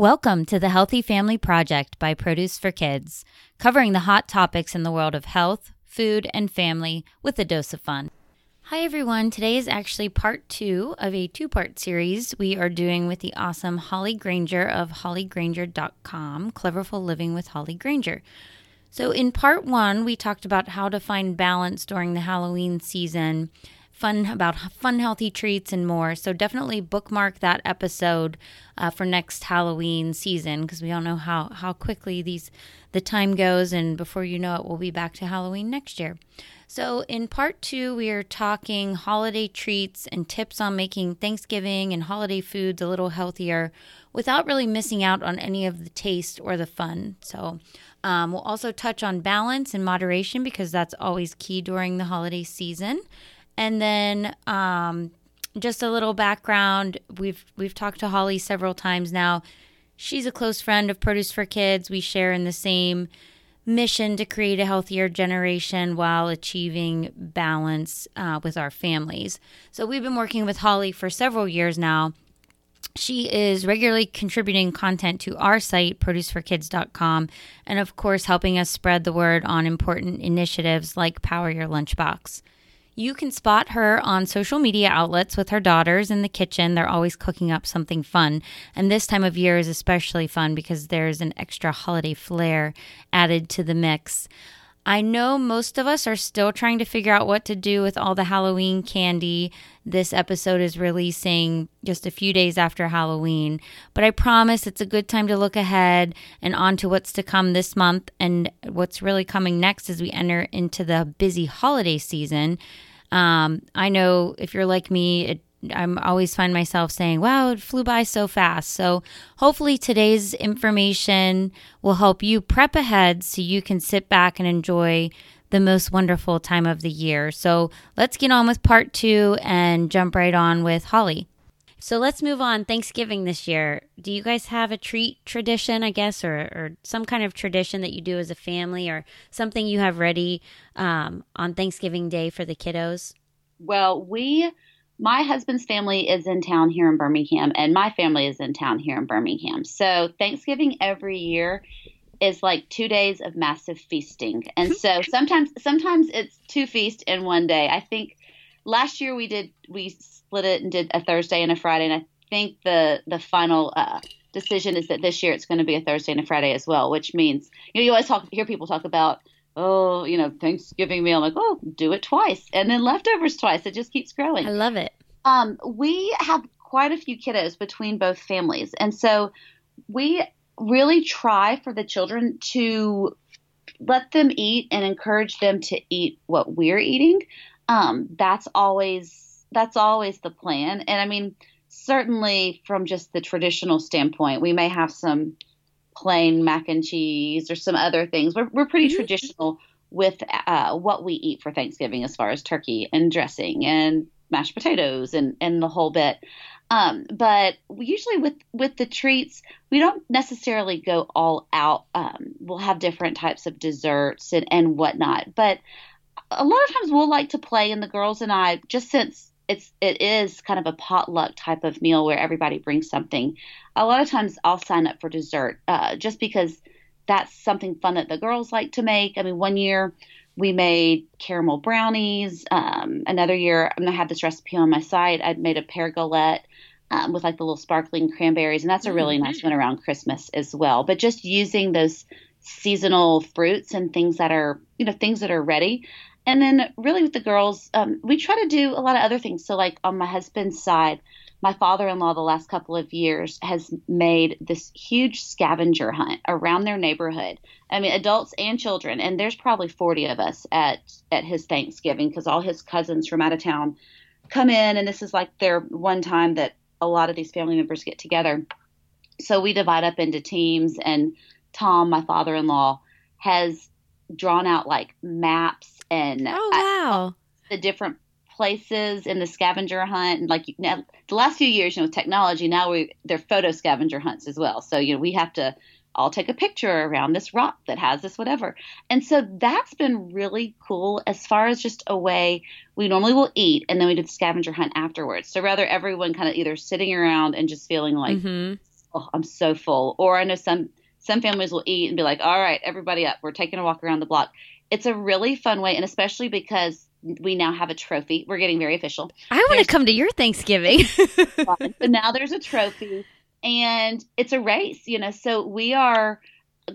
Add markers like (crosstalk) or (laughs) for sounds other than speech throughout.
Welcome to the Healthy Family Project by Produce for Kids, covering the hot topics in the world of health, food, and family with a dose of fun. Hi, everyone. Today is actually part two of a two part series we are doing with the awesome Holly Grainger of hollygrainger.com, Cleverful Living with Holly Grainger. So, in part one, we talked about how to find balance during the Halloween season fun about fun, healthy treats and more. So definitely bookmark that episode uh, for next Halloween season because we all know how how quickly these the time goes, and before you know it, we'll be back to Halloween next year. So, in part two, we are talking holiday treats and tips on making Thanksgiving and holiday foods a little healthier without really missing out on any of the taste or the fun. So, um, we'll also touch on balance and moderation because that's always key during the holiday season. And then um, just a little background. We've we've talked to Holly several times now. She's a close friend of Produce for Kids. We share in the same mission to create a healthier generation while achieving balance uh, with our families. So we've been working with Holly for several years now. She is regularly contributing content to our site, produceforkids.com, and of course, helping us spread the word on important initiatives like Power Your Lunchbox. You can spot her on social media outlets with her daughters in the kitchen. They're always cooking up something fun. And this time of year is especially fun because there's an extra holiday flair added to the mix. I know most of us are still trying to figure out what to do with all the Halloween candy. This episode is releasing just a few days after Halloween, but I promise it's a good time to look ahead and on to what's to come this month and what's really coming next as we enter into the busy holiday season. Um, I know if you're like me, it, I'm always find myself saying, "Wow, it flew by so fast." So hopefully today's information will help you prep ahead so you can sit back and enjoy the most wonderful time of the year. So let's get on with part two and jump right on with Holly. So let's move on. Thanksgiving this year. Do you guys have a treat tradition, I guess, or, or some kind of tradition that you do as a family or something you have ready um, on Thanksgiving Day for the kiddos? Well, we, my husband's family is in town here in Birmingham, and my family is in town here in Birmingham. So Thanksgiving every year is like two days of massive feasting. And so sometimes, sometimes it's two feasts in one day. I think last year we did, we split it and did a Thursday and a Friday. And I think the the final uh, decision is that this year it's going to be a Thursday and a Friday as well, which means you know you always talk, hear people talk about oh you know Thanksgiving meal. I'm like oh do it twice and then leftovers twice. It just keeps growing. I love it. Um, we have quite a few kiddos between both families, and so we really try for the children to let them eat and encourage them to eat what we're eating. Um, that's always that's always the plan. And I mean, certainly from just the traditional standpoint, we may have some plain mac and cheese or some other things. We're, we're pretty mm-hmm. traditional with uh, what we eat for Thanksgiving as far as turkey and dressing and mashed potatoes and, and the whole bit. Um, but usually with, with the treats, we don't necessarily go all out. Um, we'll have different types of desserts and, and whatnot. But a lot of times we'll like to play, and the girls and I, just since it's it is kind of a potluck type of meal where everybody brings something. A lot of times I'll sign up for dessert uh, just because that's something fun that the girls like to make. I mean, one year we made caramel brownies. Um, another year, I'm gonna have this recipe on my site. I'd made a pear galette um, with like the little sparkling cranberries, and that's a really mm-hmm. nice one around Christmas as well. But just using those seasonal fruits and things that are you know things that are ready and then, really, with the girls, um, we try to do a lot of other things. So, like on my husband's side, my father in law, the last couple of years, has made this huge scavenger hunt around their neighborhood. I mean, adults and children. And there's probably 40 of us at, at his Thanksgiving because all his cousins from out of town come in. And this is like their one time that a lot of these family members get together. So, we divide up into teams. And Tom, my father in law, has drawn out like maps and oh wow. the different places in the scavenger hunt. And like now, the last few years you know with technology now we they're photo scavenger hunts as well. So you know we have to all take a picture around this rock that has this whatever. And so that's been really cool as far as just a way we normally will eat and then we do the scavenger hunt afterwards. So rather everyone kind of either sitting around and just feeling like mm-hmm. Oh, I'm so full. Or I know some some families will eat and be like, all right, everybody up. We're taking a walk around the block. It's a really fun way, and especially because we now have a trophy. We're getting very official. I want to come to your Thanksgiving. so now there's a trophy, and it's a race, you know. So we are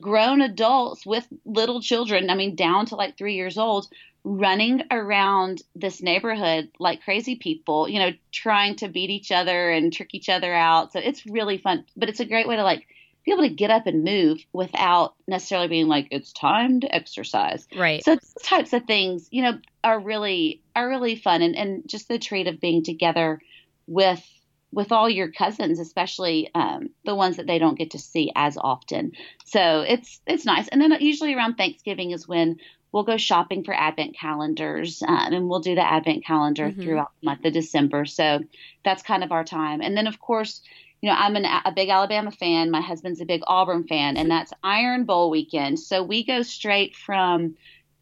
grown adults with little children. I mean, down to like three years old, running around this neighborhood like crazy people, you know, trying to beat each other and trick each other out. So it's really fun, but it's a great way to like be able to get up and move without necessarily being like it's time to exercise. Right. So those types of things, you know, are really are really fun and, and just the treat of being together with with all your cousins, especially um, the ones that they don't get to see as often. So it's it's nice. And then usually around Thanksgiving is when we'll go shopping for Advent calendars, um, and we'll do the Advent calendar mm-hmm. throughout the month of December. So that's kind of our time. And then of course, you know, I'm an, a big Alabama fan. My husband's a big Auburn fan, and that's Iron Bowl weekend. So we go straight from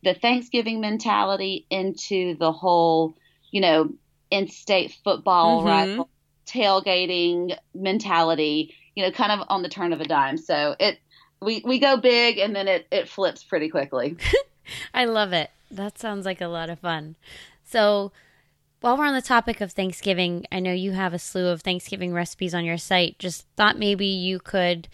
the Thanksgiving mentality into the whole, you know, in-state football mm-hmm. rival tailgating mentality, you know, kind of on the turn of a dime. So it we we go big and then it it flips pretty quickly. (laughs) I love it. That sounds like a lot of fun. So while we're on the topic of Thanksgiving, I know you have a slew of Thanksgiving recipes on your site. Just thought maybe you could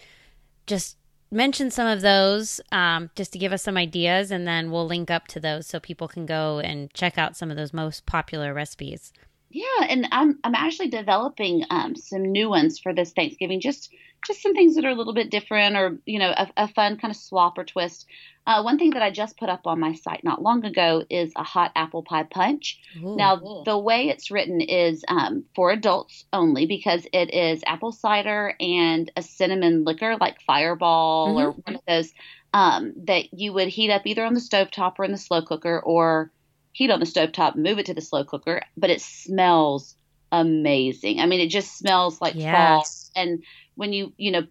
just mention some of those um, just to give us some ideas, and then we'll link up to those so people can go and check out some of those most popular recipes. Yeah, and I'm I'm actually developing um, some new ones for this Thanksgiving. Just just some things that are a little bit different, or you know, a, a fun kind of swap or twist. Uh, one thing that I just put up on my site not long ago is a hot apple pie punch. Ooh, now, cool. the way it's written is um, for adults only because it is apple cider and a cinnamon liquor like Fireball mm-hmm. or one of those um, that you would heat up either on the stove top or in the slow cooker or heat on the stove top, move it to the slow cooker, but it smells amazing. I mean, it just smells like yes. fall. And when you, you know,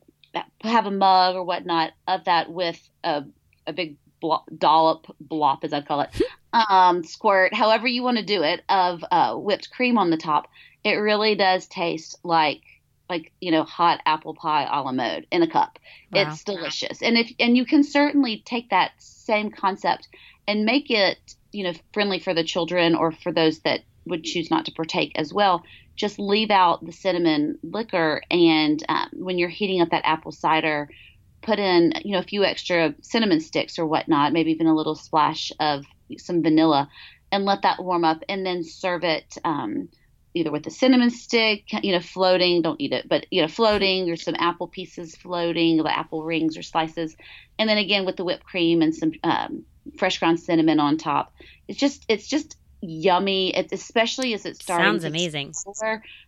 have a mug or whatnot of that with a, a big blop, dollop, blop as I call it, (laughs) um, squirt, however you want to do it, of uh, whipped cream on the top, it really does taste like like you know hot apple pie a la mode in a cup. Wow. It's delicious, and if and you can certainly take that same concept and make it you know friendly for the children or for those that would choose not to partake as well just leave out the cinnamon liquor and um, when you're heating up that apple cider put in you know a few extra cinnamon sticks or whatnot maybe even a little splash of some vanilla and let that warm up and then serve it um, either with a cinnamon stick you know floating don't eat it but you know floating or some apple pieces floating the apple rings or slices and then again with the whipped cream and some um, fresh ground cinnamon on top. It's just it's just yummy. It's especially as it starts. Sounds amazing.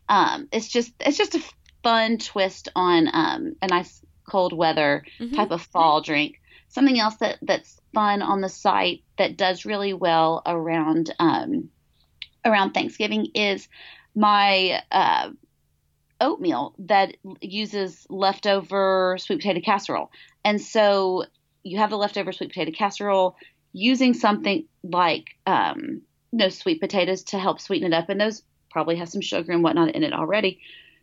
Um, it's just it's just a fun twist on um, a nice cold weather mm-hmm. type of fall drink. Something else that that's fun on the site that does really well around um, around Thanksgiving is my uh, oatmeal that uses leftover sweet potato casserole. And so you have the leftover sweet potato casserole using something like um, you know, sweet potatoes to help sweeten it up, and those probably have some sugar and whatnot in it already.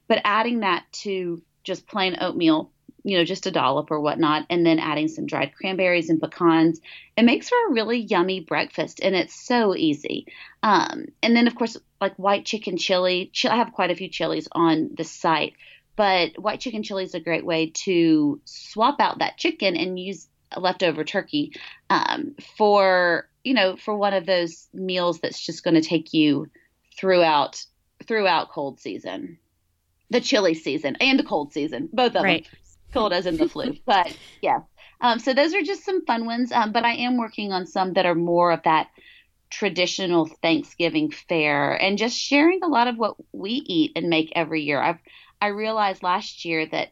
But adding that to just plain oatmeal, you know, just a dollop or whatnot, and then adding some dried cranberries and pecans, it makes for a really yummy breakfast, and it's so easy. Um, and then, of course, like white chicken chili. I have quite a few chilies on the site, but white chicken chili is a great way to swap out that chicken and use leftover turkey um, for you know for one of those meals that's just going to take you throughout throughout cold season, the chilly season and the cold season, both of right. them. Cold as in the flu, but yeah. Um, so those are just some fun ones. Um, but I am working on some that are more of that traditional Thanksgiving fare and just sharing a lot of what we eat and make every year. I've I realized last year that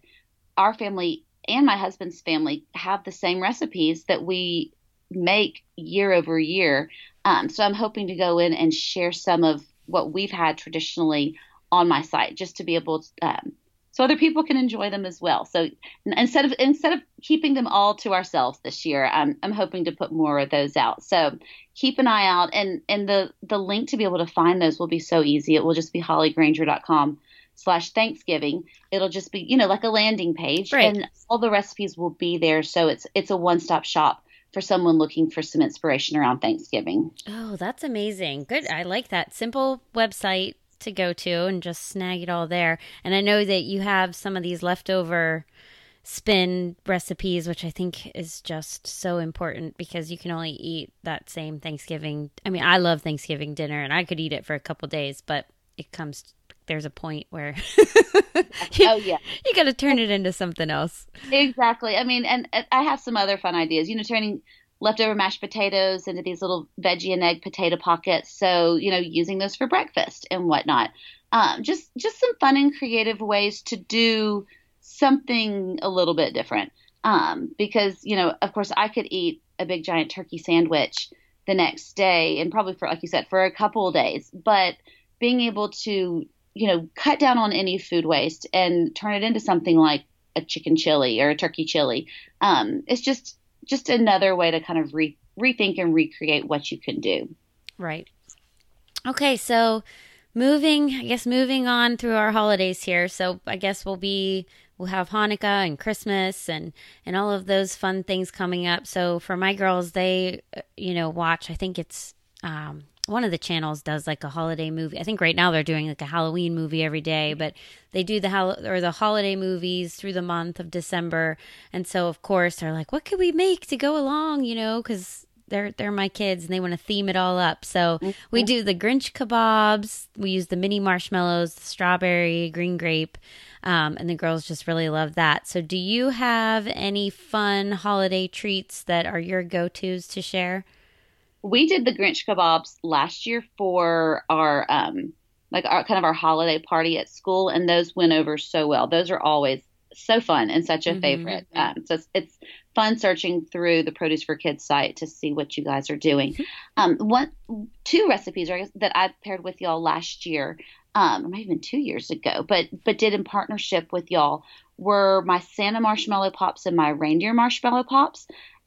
our family and my husband's family have the same recipes that we make year over year. Um, so I'm hoping to go in and share some of what we've had traditionally on my site, just to be able to, um, so other people can enjoy them as well. So instead of instead of keeping them all to ourselves this year, I'm I'm hoping to put more of those out. So keep an eye out, and and the the link to be able to find those will be so easy. It will just be hollygrainger.com slash Thanksgiving. It'll just be, you know, like a landing page Right. and all the recipes will be there. So it's it's a one stop shop for someone looking for some inspiration around Thanksgiving. Oh, that's amazing. Good. I like that. Simple website to go to and just snag it all there. And I know that you have some of these leftover spin recipes, which I think is just so important because you can only eat that same Thanksgiving. I mean, I love Thanksgiving dinner and I could eat it for a couple days, but it comes there's a point where you, (laughs) Oh yeah. you got to turn it into something else. Exactly. I mean, and, and I have some other fun ideas. You know, turning leftover mashed potatoes into these little veggie and egg potato pockets. So you know, using those for breakfast and whatnot. Um, just just some fun and creative ways to do something a little bit different. Um, because you know, of course, I could eat a big giant turkey sandwich the next day, and probably for like you said, for a couple of days. But being able to you know cut down on any food waste and turn it into something like a chicken chili or a turkey chili. Um, it's just just another way to kind of re- rethink and recreate what you can do. Right. Okay, so moving, I guess moving on through our holidays here. So I guess we'll be we'll have Hanukkah and Christmas and and all of those fun things coming up. So for my girls, they uh, you know watch. I think it's um one of the channels does like a holiday movie. I think right now they're doing like a Halloween movie every day, but they do the hol- or the holiday movies through the month of December. And so of course they're like, what could we make to go along, you know, cuz they're they're my kids and they want to theme it all up. So we do the Grinch kebabs. We use the mini marshmallows, the strawberry, green grape, um, and the girls just really love that. So do you have any fun holiday treats that are your go tos to share? We did the Grinch kebabs last year for our um, like our kind of our holiday party at school, and those went over so well. Those are always so fun and such a Mhm. favorite. Um, so it's, it's fun searching through the Produce for Kids site to see what you guys are doing. Um, one, two recipes guess, that I paired with y'all last year, um, or maybe even two years ago, but but did in partnership with y'all were my Santa marshmallow pops and my reindeer marshmallow pops.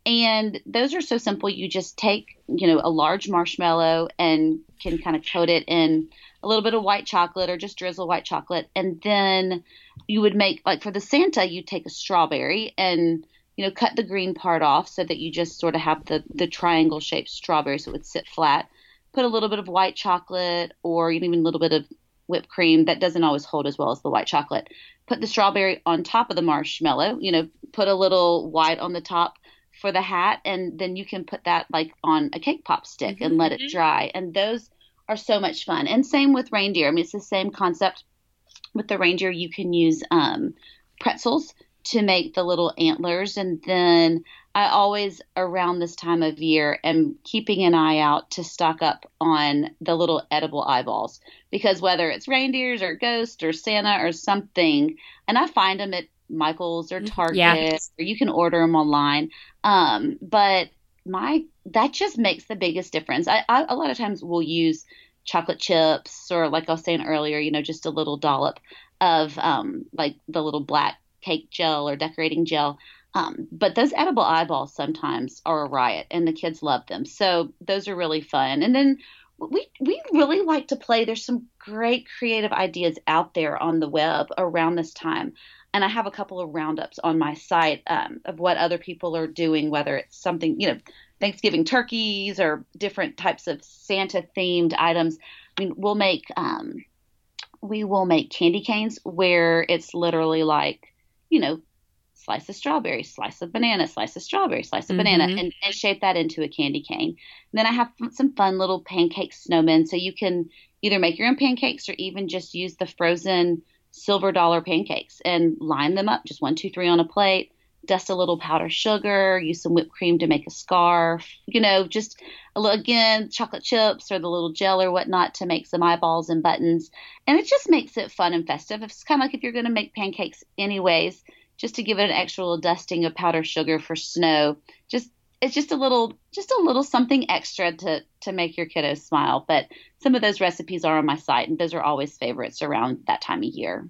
And those are so simple. You just take, you know, a large marshmallow and can kind of coat it in a little bit of white chocolate or just drizzle white chocolate. And then you would make, like for the Santa, you take a strawberry and, you know, cut the green part off so that you just sort of have the, the triangle shaped strawberry so it would sit flat. Put a little bit of white chocolate or even a little bit of whipped cream that doesn't always hold as well as the white chocolate. Put the strawberry on top of the marshmallow, you know, put a little white on the top for the hat and then you can put that like on a cake pop stick and let it dry and those are so much fun. And same with reindeer. I mean it's the same concept with the reindeer. You can use um, pretzels to make the little antlers and then i always around this time of year am keeping an eye out to stock up on the little edible eyeballs because whether it's reindeers or ghosts or santa or something and i find them at michael's or target Yeah. or you can order them online um, but my that just makes the biggest difference. I, I a lot of times we'll use chocolate chips or like I was saying earlier, you know, just a little dollop of um, like the little black cake gel or decorating gel. Um, but those edible eyeballs sometimes are a riot, and the kids love them. So those are really fun. And then we we really like to play. There's some great creative ideas out there on the web around this time and I have a couple of roundups on my site um, of what other people are doing, whether it's something, you know, Thanksgiving turkeys or different types of Santa themed items. I mean, we'll make, um, we will make candy canes where it's literally like, you know, slice of strawberry, slice of banana, slice of strawberry, slice of banana, Mhm. and, and shape that into a candy cane. And then I have some fun little pancake snowmen, so you can either make your own pancakes or even just use the frozen silver dollar pancakes and line them up just one, two, three on a plate. Dust a little powdered sugar, use some whipped cream to make a scarf, you know, just a little, again, chocolate chips or the little gel or whatnot to make some eyeballs and buttons. And it just makes it fun and festive. It's kind of like if you're going to make pancakes anyways, just to give it an extra little dusting of powdered sugar for snow. Just it's just a little just a little something extra to to make your kiddos smile. But some of those recipes are on my site, and those are always favorites around that time of year.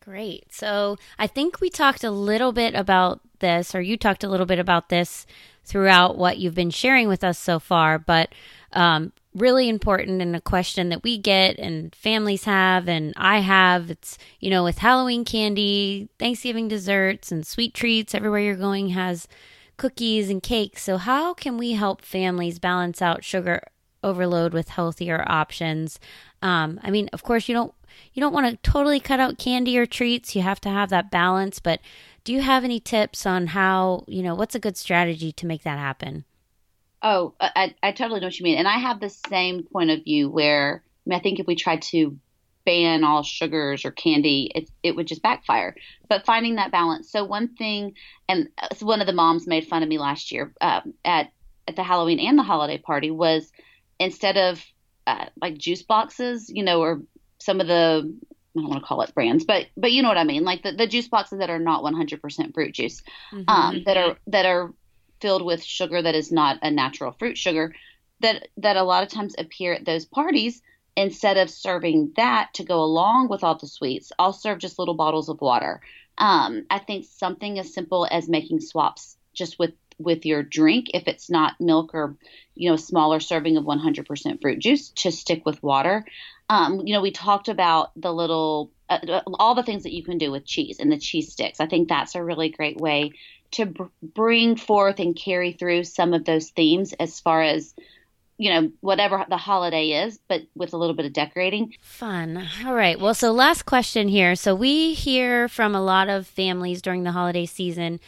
Great. So I think we talked a little bit about this, or you talked a little bit about this throughout what you've been sharing with us so far. But um, really important and a question that we get and families have and I have. It's, you know, with Halloween candy, Thanksgiving desserts, and sweet treats, everywhere you're going has cookies and cakes. So, how can we help families balance out sugar overload with healthier options? Um, I mean, of course, you don't you don't want to totally cut out candy or treats. You have to have that balance. But do you have any tips on how you know what's a good strategy to make that happen? Oh, I, I totally know what you mean. And I have the same point of view where I, mean, I think if we try to ban all sugars or candy, it, it would just backfire. But finding that balance. So, one thing, and one of the moms made fun of me last year um, at, at the Halloween and the holiday party was instead of uh, like juice boxes, you know, or some of the I don't want to call it brands, but but you know what I mean, like the, the juice boxes that are not 100% fruit juice, mm-hmm. um, that are that are filled with sugar that is not a natural fruit sugar that that a lot of times appear at those parties instead of serving that to go along with all the sweets i'll serve just little bottles of water. Um, i think something as simple as making swaps just with with your drink if it's not milk or you know smaller serving of 100% fruit juice to stick with water. Um, you know we talked about the little uh, all the things that you can do with cheese and the cheese sticks. I think that's a really great way to br- bring forth and carry through some of those themes as far as you know whatever the holiday is but with a little bit of decorating fun all right well so last question here so we hear from a lot of families during the holiday season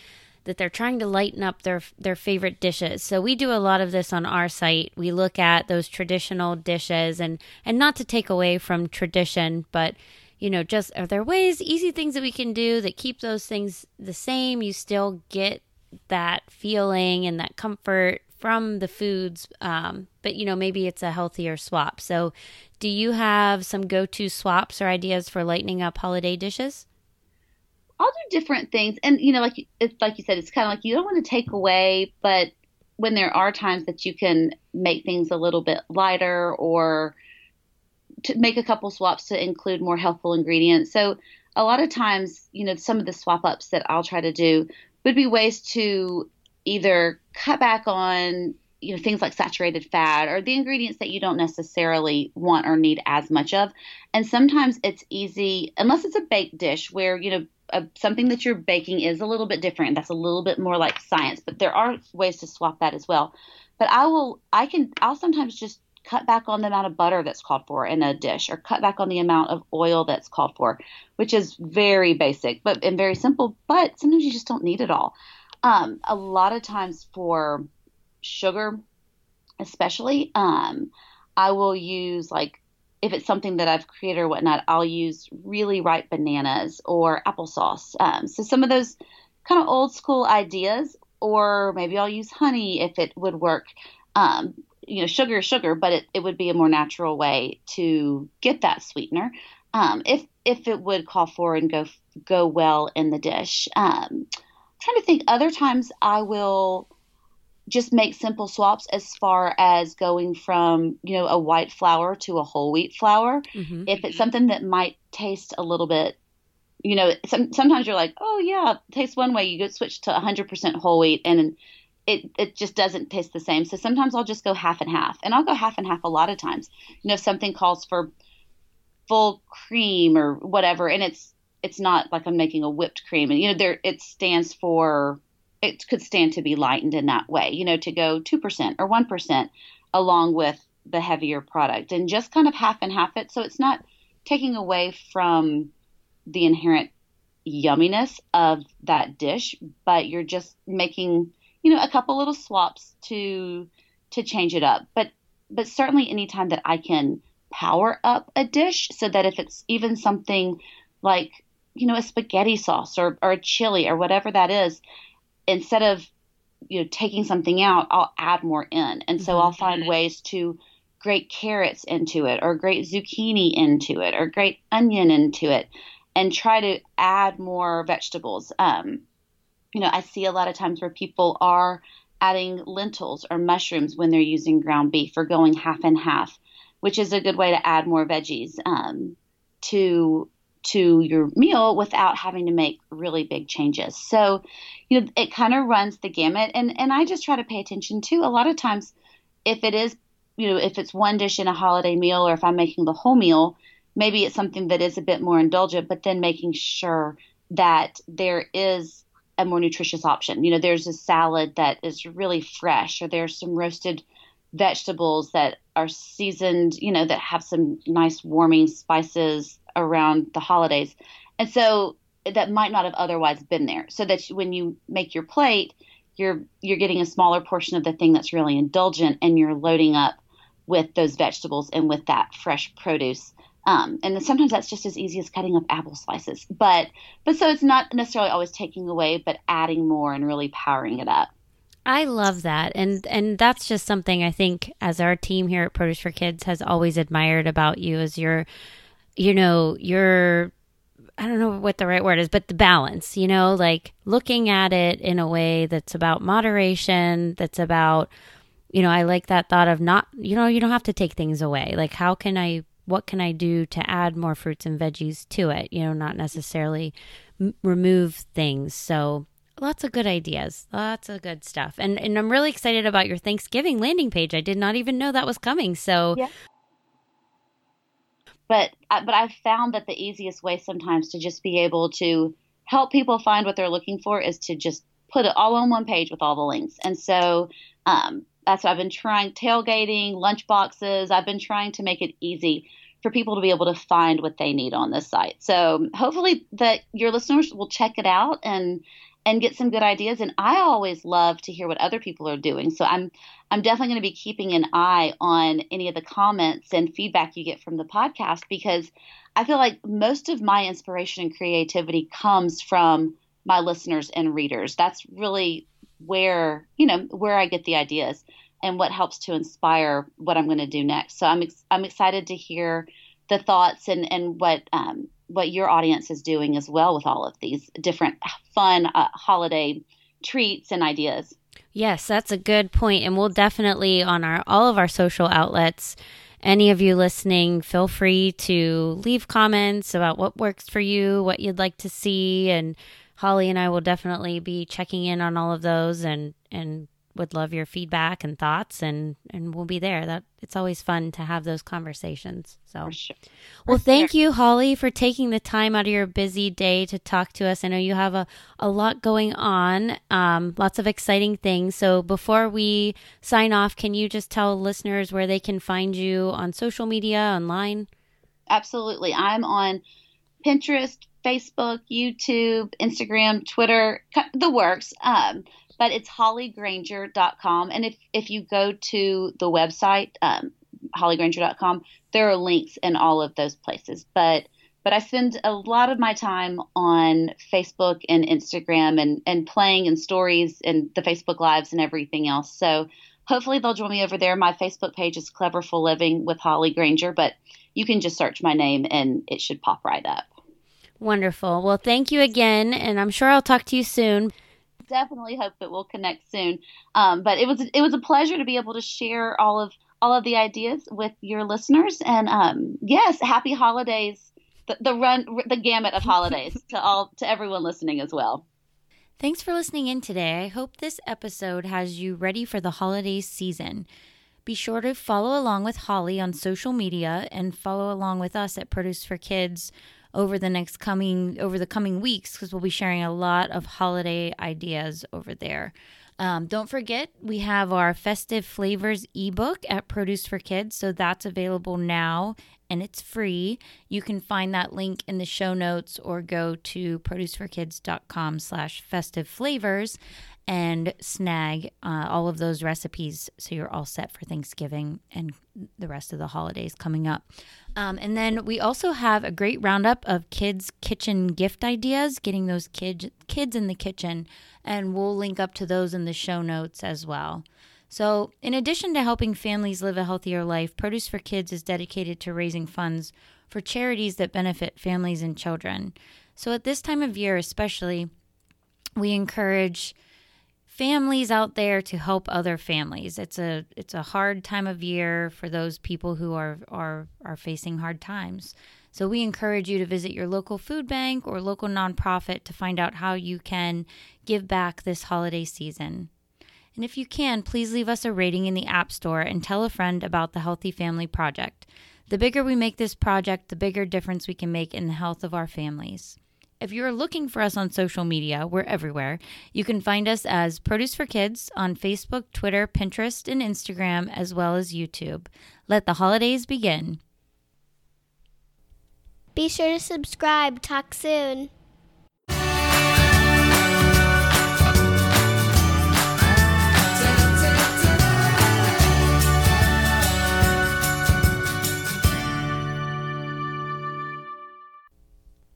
that they're trying to lighten up their their favorite dishes. So we do a lot of this on our site. We look at those traditional dishes and and not to take away from tradition, but you know, just are there ways, easy things that we can do that keep those things the same? You still get that feeling and that comfort from the foods, um, but you know, maybe it's a healthier swap. So, do you have some go to swaps or ideas for lightening up holiday dishes? I'll do different things, and you know, like it's like you said, it's kind of like you don't want to take away, but when there are times that you can make things a little bit lighter or to make a couple swaps to include more healthful ingredients. So a lot of times, you know, some of the swap ups that I'll try to do would be ways to either cut back on you know things like saturated fat or the ingredients that you don't necessarily want or need as much of and sometimes it's easy unless it's a baked dish where you know a, something that you're baking is a little bit different that's a little bit more like science but there are ways to swap that as well but i will i can i'll sometimes just cut back on the amount of butter that's called for in a dish or cut back on the amount of oil that's called for, which is very basic but and very simple, but sometimes you just don't need it all. Um, a lot of times for sugar, especially, um, I will use like if it's something that I've created or whatnot, I'll use really ripe bananas or applesauce. Um, so some of those kind of old school ideas, or maybe I'll use honey if it would work. Um, you know, sugar is sugar, but it, it would be a more natural way to get that sweetener. Um, if if it would call for and go go well in the dish. Um, trying to think. Other times I will just make simple swaps as far as going from you know a white flour to a whole wheat flour. Mm-hmm. If it's something that might taste a little bit, you know, some, sometimes you're like, oh yeah, tastes one way. You go switch to 100% whole wheat, and it it just doesn't taste the same. So sometimes I'll just go half and half, and I'll go half and half a lot of times. You know, if something calls for full cream or whatever, and it's it's not like I'm making a whipped cream, and you know, there it stands for it could stand to be lightened in that way. You know, to go two percent or one percent along with the heavier product, and just kind of half and half it, so it's not taking away from the inherent yumminess of that dish, but you're just making you know, a couple little swaps to to change it up. But but certainly anytime that I can power up a dish so that if it's even something like, you know, a spaghetti sauce or, or a chili or whatever that is, instead of, you know, taking something out, I'll add more in. And so mm-hmm. I'll find ways to grate carrots into it or grate zucchini into it or grate onion into it and try to add more vegetables. Um, you know, I see a lot of times where people are adding lentils or mushrooms when they're using ground beef or going half and half, which is a good way to add more veggies um, to to your meal without having to make really big changes. So, you know, it kind of runs the gamut, and and I just try to pay attention to a lot of times if it is you know, if it's one dish in a holiday meal or if I'm making the whole meal, maybe it's something that is a bit more indulgent, but then making sure that there is a more nutritious option. You know, there's a salad that is really fresh, or there's some roasted vegetables that are seasoned, you know, that have some nice warming spices around the holidays. And so that might not have otherwise been there. So that when you make your plate, you're you're getting a smaller portion of the thing that's really indulgent and you're loading up with those vegetables and with that fresh produce. Um, and sometimes that's just as easy as cutting up apple slices. But but so it's not necessarily always taking away, but adding more and really powering it up. I love that. And and that's just something I think as our team here at Produce for Kids has always admired about you is your you know, your I don't know what the right word is, but the balance, you know, like looking at it in a way that's about moderation, that's about you know, I like that thought of not, you know, you don't have to take things away. Like how can I what can I do to add more fruits and veggies to it, you know, not necessarily m- remove things. So lots of good ideas lots of good stuff and and i'm really excited about your thanksgiving landing page i did not even know that was coming so yeah. But uh, but i've found that the easiest way sometimes to just be able to help people find what they're looking for is to just put it all on one page with all the links and so um, that's what i've been trying tailgating lunch boxes i've been trying to make it easy for people to be able to find what they need on this site. So hopefully that your listeners will check it out and and get some good ideas. And I always love to hear what other people are doing. So I'm I'm definitely going to be keeping an eye on any of the comments and feedback you get from the podcast because I feel like most of my inspiration and creativity comes from my listeners and readers. That's really where, you know, where I get the ideas and what helps to inspire what I'm going to do next. So I'm ex- I'm excited to hear the thoughts and and what um, what your audience is doing as well with all of these different fun uh, holiday treats and ideas. Yes, that's a good point and we'll definitely on our all of our social outlets any of you listening, feel free to leave comments about what works for you, what you'd like to see and Holly and I will definitely be checking in on all of those and and would love your feedback and thoughts and and we'll be there. That it's always fun to have those conversations so. Sure. well thank you holly for taking the time out of your busy day to talk to us. I know you have a, a lot going on um, lots of exciting things. So before we sign off can you just tell listeners where they can find you on social media online? Absolutely. I'm on pinterest facebook youtube instagram twitter the works. Um, but it's hollygrainger.com. And if, if you go to the website, um, hollygrainger.com, there are links in all of those places. But but I spend a lot of my time on Facebook and Instagram and, and playing and stories and the Facebook Lives and everything else. So hopefully they'll join me over there. My Facebook page is Cleverful Living with Holly Grainger, but you can just search my name and it should pop right up. Wonderful. Well, thank you again, and I'm sure I'll talk to you soon definitely hope that we'll connect soon. Um, but it was it was a pleasure to be able to share all of all of the ideas with your listeners. And um, yes, happy holidays. The, the run the gamut of holidays (laughs) to all to everyone listening as well. Thanks for listening in today. I hope this episode has you ready for the holiday season. Be sure to follow along with Holly on social media and follow along with us at Produce for Kids over the next coming over the coming weeks because we'll be sharing a lot of holiday ideas over there. Um, don't forget, we have our Festive Flavors ebook at Produce for Kids, so that's available now and it's free. You can find that link in the show notes or go to produceforkids.com slash festive flavors and snag uh, all of those recipes so you're all set for Thanksgiving and the rest of the holidays coming up. Um, and then we also have a great roundup of kids' kitchen gift ideas, getting those kids kids in the kitchen, and we'll link up to those in the show notes as well. So, in addition to helping families live a healthier life, Produce for Kids is dedicated to raising funds for charities that benefit families and children. So, at this time of year, especially, we encourage families out there to help other families. It's a it's a hard time of year for those people who are are are facing hard times. So we encourage you to visit your local food bank or local nonprofit to find out how you can give back this holiday season. And if you can, please leave us a rating in the App Store and tell a friend about the Healthy Family Project. The bigger we make this project, the bigger difference we can make in the health of our families. If you're looking for us on social media, we're everywhere. You can find us as Produce for Kids on Facebook, Twitter, Pinterest, and Instagram, as well as YouTube. Let the holidays begin. Be sure to subscribe. Talk soon.